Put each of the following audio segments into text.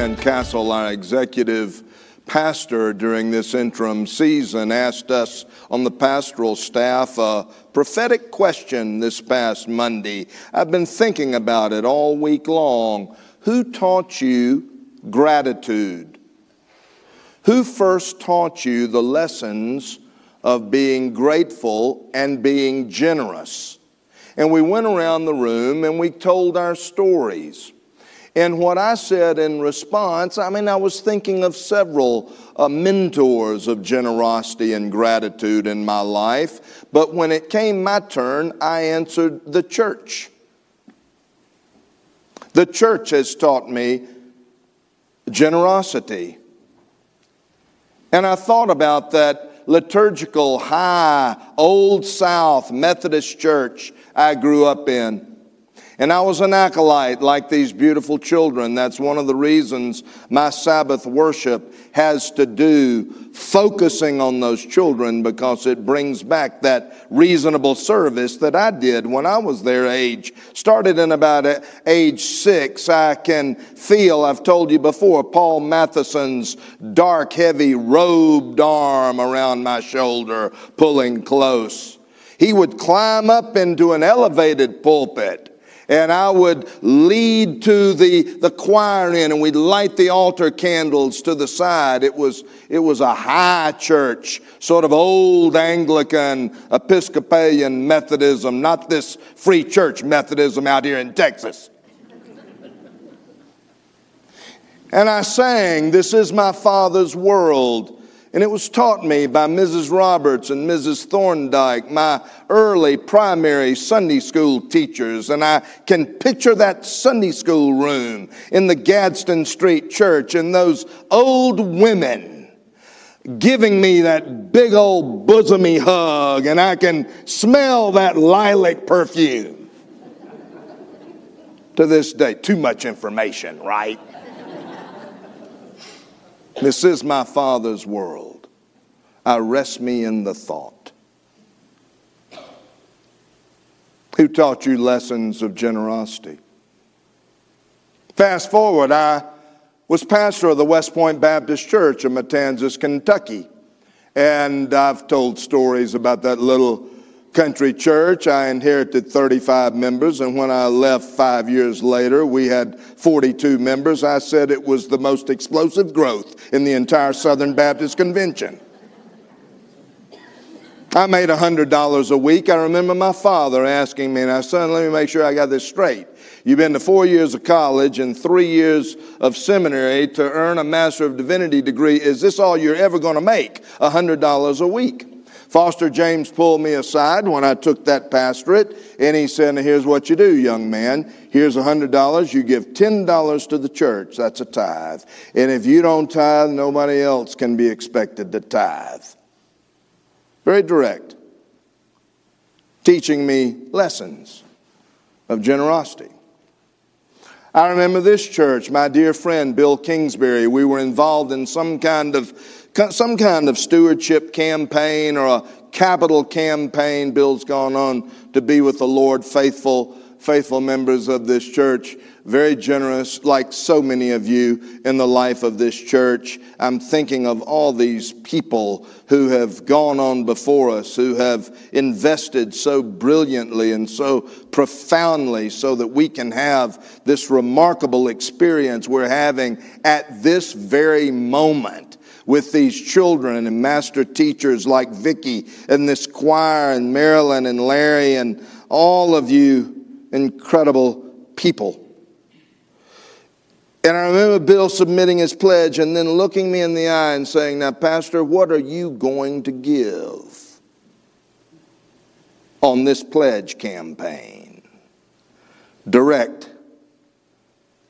Reverend Castle, our executive pastor during this interim season, asked us on the pastoral staff a prophetic question this past Monday. I've been thinking about it all week long. Who taught you gratitude? Who first taught you the lessons of being grateful and being generous? And we went around the room and we told our stories. And what I said in response, I mean, I was thinking of several uh, mentors of generosity and gratitude in my life, but when it came my turn, I answered the church. The church has taught me generosity. And I thought about that liturgical, high, old South Methodist church I grew up in. And I was an acolyte like these beautiful children. That's one of the reasons my Sabbath worship has to do focusing on those children because it brings back that reasonable service that I did when I was their age. Started in about age six. I can feel, I've told you before, Paul Matheson's dark, heavy, robed arm around my shoulder, pulling close. He would climb up into an elevated pulpit and I would lead to the, the choir in and we'd light the altar candles to the side. It was, it was a high church, sort of old Anglican, Episcopalian Methodism, not this free church Methodism out here in Texas. and I sang, This is my Father's world. And it was taught me by Mrs. Roberts and Mrs. Thorndike, my early primary Sunday school teachers. And I can picture that Sunday school room in the Gadsden Street Church and those old women giving me that big old bosomy hug. And I can smell that lilac perfume. to this day, too much information, right? This is my Father's world. I rest me in the thought. Who taught you lessons of generosity? Fast forward, I was pastor of the West Point Baptist Church in Matanzas, Kentucky. And I've told stories about that little country church. I inherited 35 members, and when I left five years later, we had 42 members. I said it was the most explosive growth in the entire Southern Baptist Convention. I made $100 a week. I remember my father asking me, Now, son, let me make sure I got this straight. You've been to four years of college and three years of seminary to earn a Master of Divinity degree. Is this all you're ever going to make? $100 a week. Foster James pulled me aside when I took that pastorate, and he said, Here's what you do, young man. Here's $100. You give $10 to the church. That's a tithe. And if you don't tithe, nobody else can be expected to tithe. Very direct. Teaching me lessons of generosity. I remember this church, my dear friend Bill Kingsbury. We were involved in some kind of some kind of stewardship campaign or a capital campaign. Bill's gone on to be with the Lord, faithful, faithful members of this church, very generous, like so many of you in the life of this church. I'm thinking of all these people who have gone on before us, who have invested so brilliantly and so profoundly so that we can have this remarkable experience we're having at this very moment with these children and master teachers like Vicky and this choir and Marilyn and Larry and all of you incredible people. And I remember Bill submitting his pledge and then looking me in the eye and saying, Now, Pastor, what are you going to give on this pledge campaign? Direct,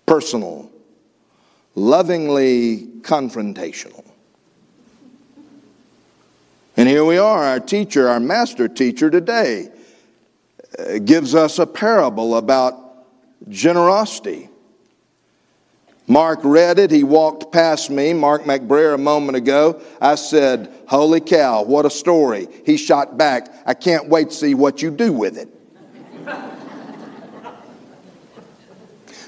personal, lovingly confrontational. And here we are, our teacher, our master teacher today, uh, gives us a parable about generosity. Mark read it. He walked past me, Mark McBrayer, a moment ago. I said, Holy cow, what a story. He shot back, I can't wait to see what you do with it.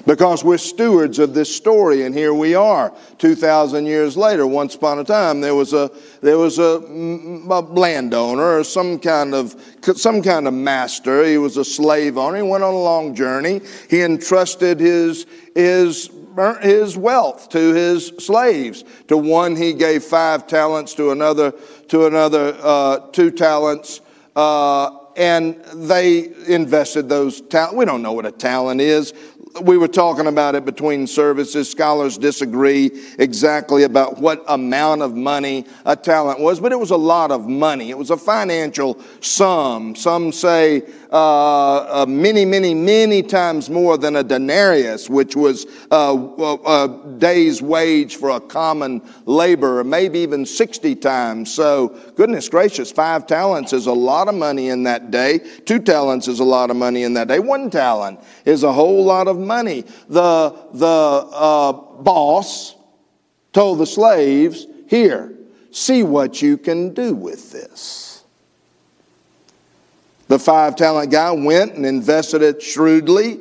Because we're stewards of this story and here we are 2000 years later once upon a time there was a there was a, a, landowner or some kind of some kind of master. He was a slave owner. He went on a long journey. He entrusted his his his wealth to his slaves. To one he gave five talents to another to another uh, two talents uh, and they invested those talents. We don't know what a talent is we were talking about it between services. Scholars disagree exactly about what amount of money a talent was, but it was a lot of money. It was a financial sum. Some say uh, uh, many, many, many times more than a denarius, which was uh, a, day's wage for a common laborer, maybe even 60 times. So, goodness gracious, five talents is a lot of money in that day. Two talents is a lot of money in that day. One talent is a whole lot of money. The, the uh, boss told the slaves, Here, see what you can do with this. The five talent guy went and invested it shrewdly.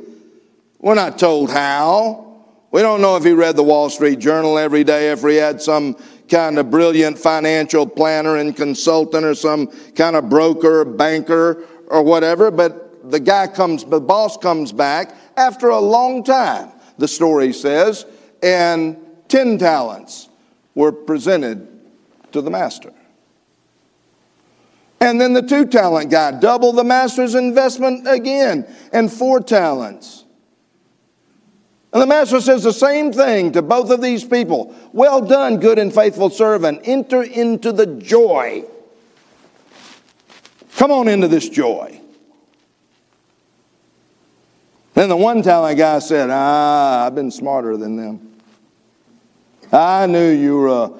We're not told how. We don't know if he read the Wall Street Journal every day, if he had some kind of brilliant financial planner and consultant or some kind of broker, banker, or whatever. But the guy comes, the boss comes back after a long time, the story says, and 10 talents were presented to the master. And then the two talent guy, doubled the master's investment again, and four talents. And the master says the same thing to both of these people. Well done, good and faithful servant. Enter into the joy. Come on into this joy. Then the one talent guy said, Ah, I've been smarter than them. I knew you were a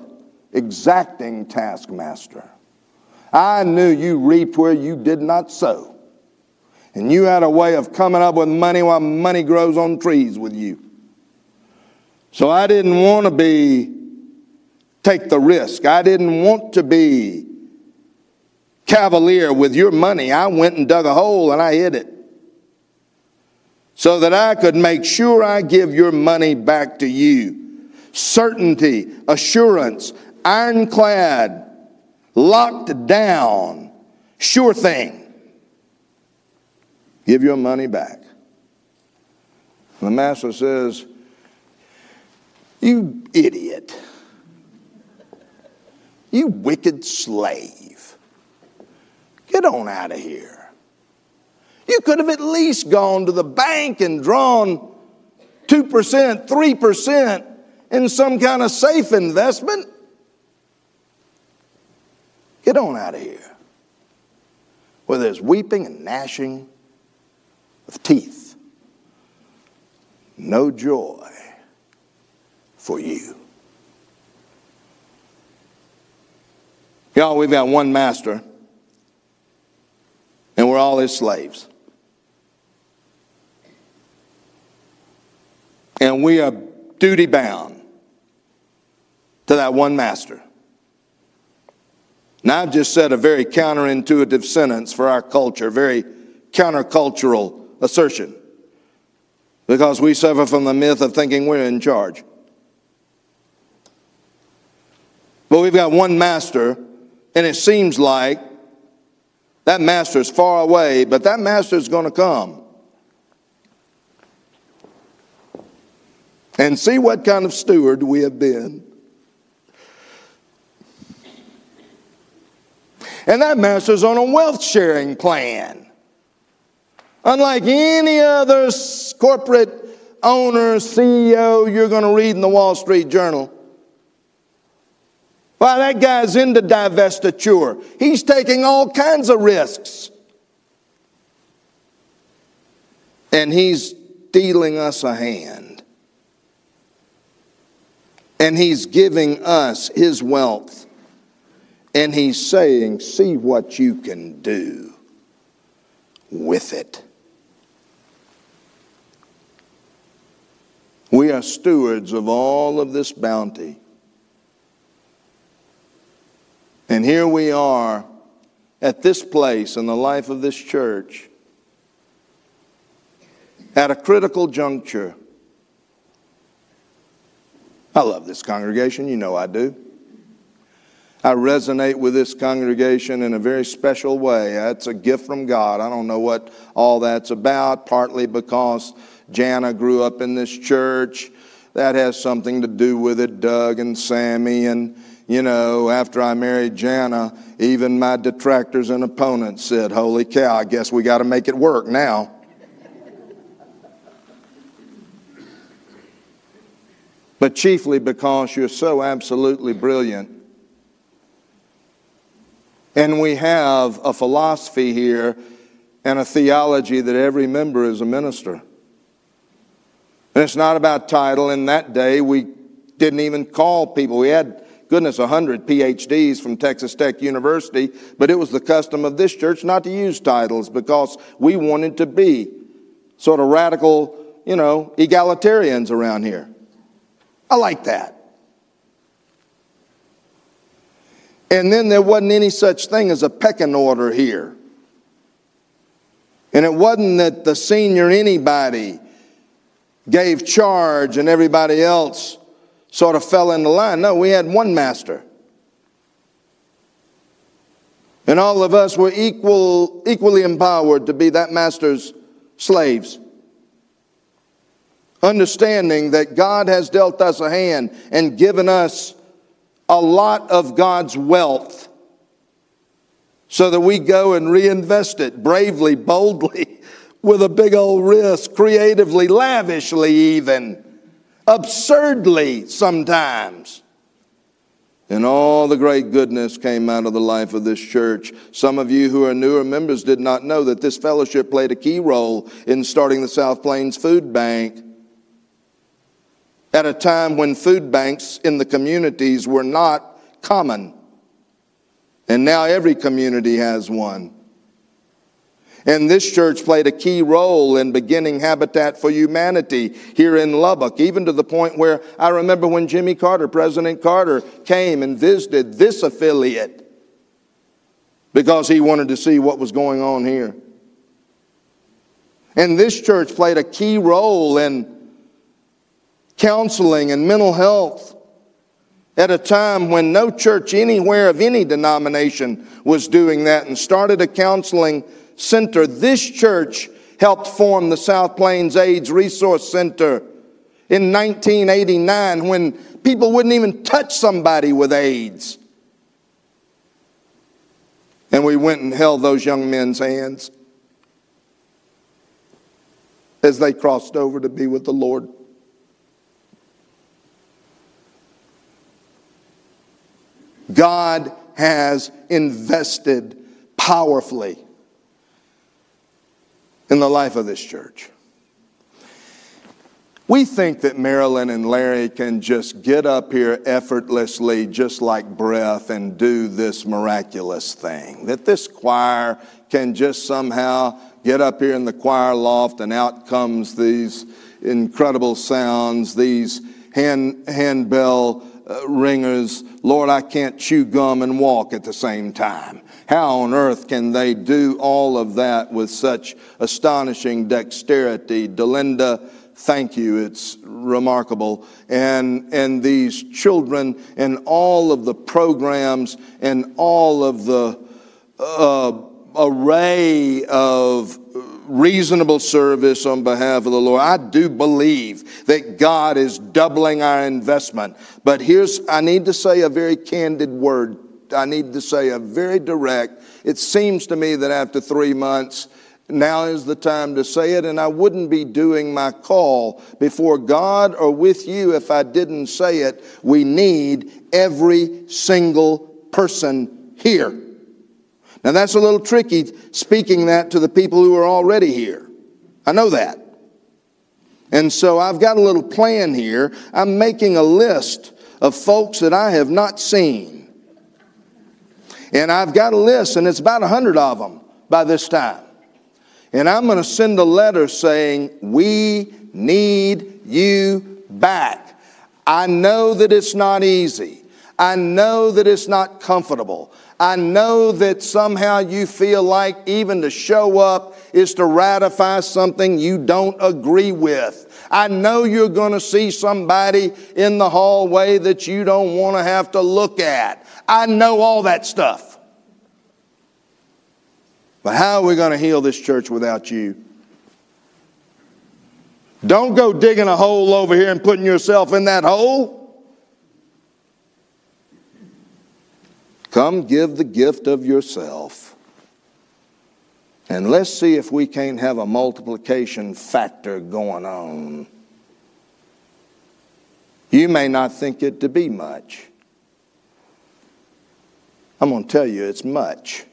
exacting taskmaster. I knew you reaped where you did not sow. And you had a way of coming up with money while money grows on trees with you. So I didn't want to be, take the risk. I didn't want to be cavalier with your money. I went and dug a hole and I hid it so that I could make sure I give your money back to you. Certainty, assurance, ironclad locked down, sure thing. Give your money back. the master says, You idiot. You wicked slave. Get on out of here. You could have at least gone to the bank and drawn 2%, 3% in some kind of safe investment. Get on out of here. Where there's weeping and gnashing of teeth. No joy for you. Y'all, we've got one master, and we're all his slaves. And we are duty bound to that one master. Now, I've just said a very counterintuitive sentence for our culture, very countercultural assertion, because we suffer from the myth of thinking we're in charge. But we've got one master, and it seems like that master is far away, but that master is going to come. And see what kind of steward we have been. And that master's on a wealth sharing plan. Unlike any other corporate owner, CEO you're going to read in the Wall Street Journal. Well, that guy's into divestiture. He's taking all kinds of risks. And he's dealing us a hand. And he's giving us his wealth and he's saying, See what you can do with it. We are stewards of all of this bounty. And here we are at this place in the life of this church at a critical juncture I love this congregation. You know I do. I resonate with this congregation in a very special way. That's a gift from God. I don't know what all that's about, partly because Jana grew up in this church. That has something to do with it, Doug and Sammy. And, you know, after I married Jana, even my detractors and opponents said, Holy cow, I guess we got to make it work now. But chiefly because you're so absolutely brilliant and we have a philosophy here and a theology that every member is a minister. And it's not about title. In that day, we didn't even call people. We had, goodness, 100 PhDs from Texas Tech University, but it was the custom of this church not to use titles because we wanted to be sort of radical, you know, egalitarians around here. I like that. And then there wasn't any such thing as a pecking order here. And it wasn't that the senior anybody gave charge and everybody else sort of fell into line. No, we had one master. And all of us were equal, equally empowered to be that master's slaves. Understanding that God has dealt us a hand and given us a lot of God's wealth so that we go and reinvest it bravely, boldly, with a big old risk, creatively, lavishly, even, absurdly sometimes. And all the great goodness came out of the life of this church. Some of you who are newer members did not know that this fellowship played a key role in starting the South Plains Food Bank at a time when food banks in the communities were not common. And now every community has one. And this church played a key role in beginning Habitat for Humanity here in Lubbock, even to the point where I remember when Jimmy Carter, President Carter, came and visited this affiliate because he wanted to see what was going on here. And this church played a key role in counseling and mental health at a time when no church anywhere of any denomination was doing that and started a counseling center. This church helped form the South Plains AIDS Resource Center in 1989 when people wouldn't even touch somebody with AIDS. And we went and held those young men's hands as they crossed over to be with the Lord. God has invested powerfully in the life of this church. We think that Marilyn and Larry can just get up here effortlessly, just like breath, and do this miraculous thing. That this choir can just somehow get up here in the choir loft and out comes these incredible sounds, these hand, handbell uh, ringers, Lord, I can't chew gum and walk at the same time. How on earth can they do all of that with such astonishing dexterity? Delinda, thank you. It's remarkable. And, and these children and all of the programs and all of the uh, array of reasonable service on behalf of the Lord. I do believe that God is doubling our investment. But here's, I need to say a very candid word. I need to say a very direct. It seems to me that after three months, now is the time to say it, and I wouldn't be doing my call before God or with you if I didn't say it. We need every single person here. Now that's a little tricky speaking that to the people who are already here. I know that. And so I've got a little plan here. I'm making a list of folks that I have not seen. And I've got a list, and it's about a hundred of them by this time. And I'm going to send a letter saying, We need you back. I know that it's not easy. I know that it's not comfortable. I know that somehow you feel like even to show up is to ratify something you don't agree with. I know you're going to see somebody in the hallway that you don't want to have to look at. I know all that stuff. But how are we going to heal this church without you? Don't go digging a hole over here and putting yourself in that hole. Come give the gift of yourself. And let's see if we can't have a multiplication factor going on. You may not think it to be much. I'm going to tell you it's much.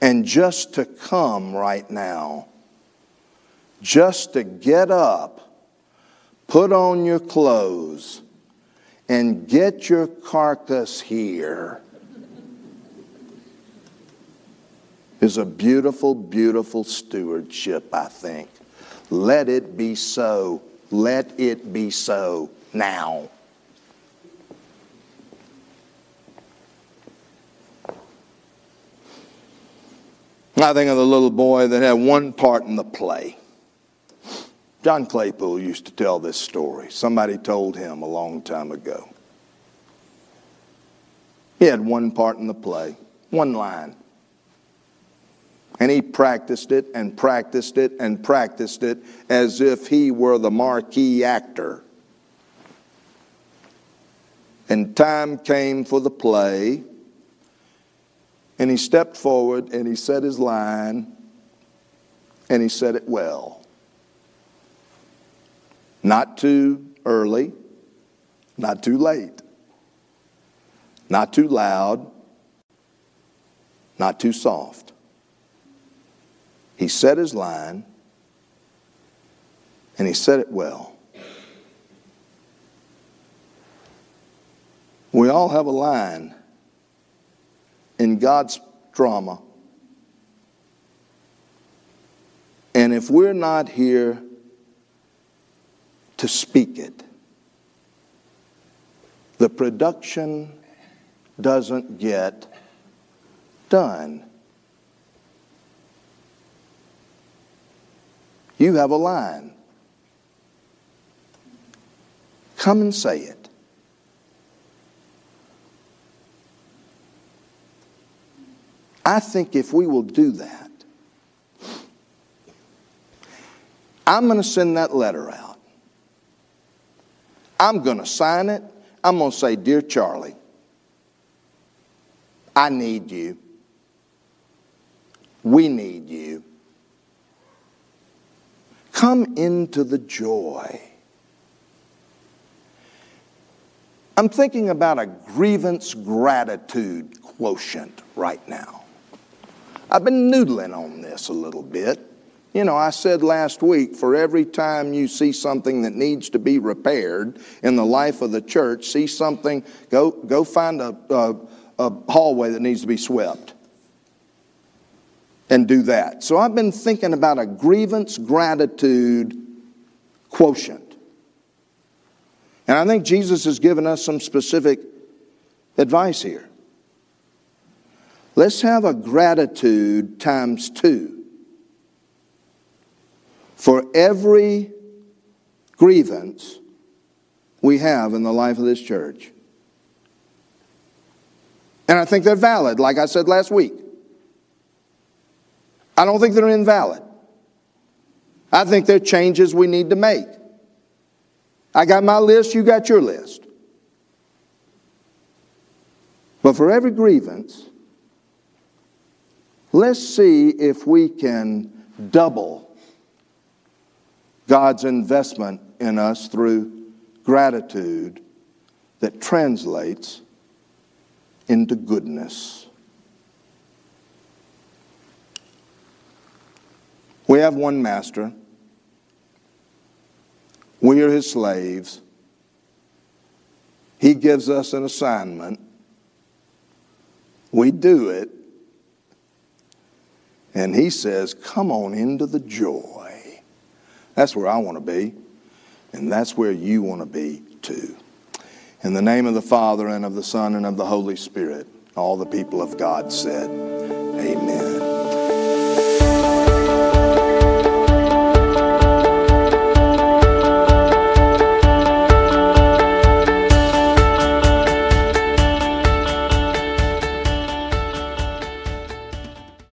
And just to come right now, just to get up, put on your clothes, and get your carcass here is a beautiful, beautiful stewardship, I think. Let it be so. Let it be so now. I think of the little boy that had one part in the play. John Claypool used to tell this story. Somebody told him a long time ago. He had one part in the play, one line. And he practiced it and practiced it and practiced it as if he were the marquee actor. And time came for the play, and he stepped forward and he said his line, and he said it well. Not too early, not too late, not too loud, not too soft. He set his line, and he said it well. We all have a line in God's drama. And if we're not here to speak it. The production doesn't get done. You have a line. Come and say it. I think if we will do that, I'm going to send that letter out. I'm going to sign it. I'm going to say, Dear Charlie, I need you. We need you. Come into the joy. I'm thinking about a grievance gratitude quotient right now. I've been noodling on this a little bit. You know, I said last week for every time you see something that needs to be repaired in the life of the church, see something, go, go find a, a, a hallway that needs to be swept and do that. So I've been thinking about a grievance gratitude quotient. And I think Jesus has given us some specific advice here. Let's have a gratitude times two for every grievance we have in the life of this church. And I think they're valid, like I said last week. I don't think they're invalid. I think they're changes we need to make. I got my list, you got your list. But for every grievance, let's see if we can double God's investment in us through gratitude that translates into goodness. We have one master. We are his slaves. He gives us an assignment. We do it. And he says, Come on into the joy. That's where I want to be, and that's where you want to be too. In the name of the Father, and of the Son, and of the Holy Spirit, all the people of God said.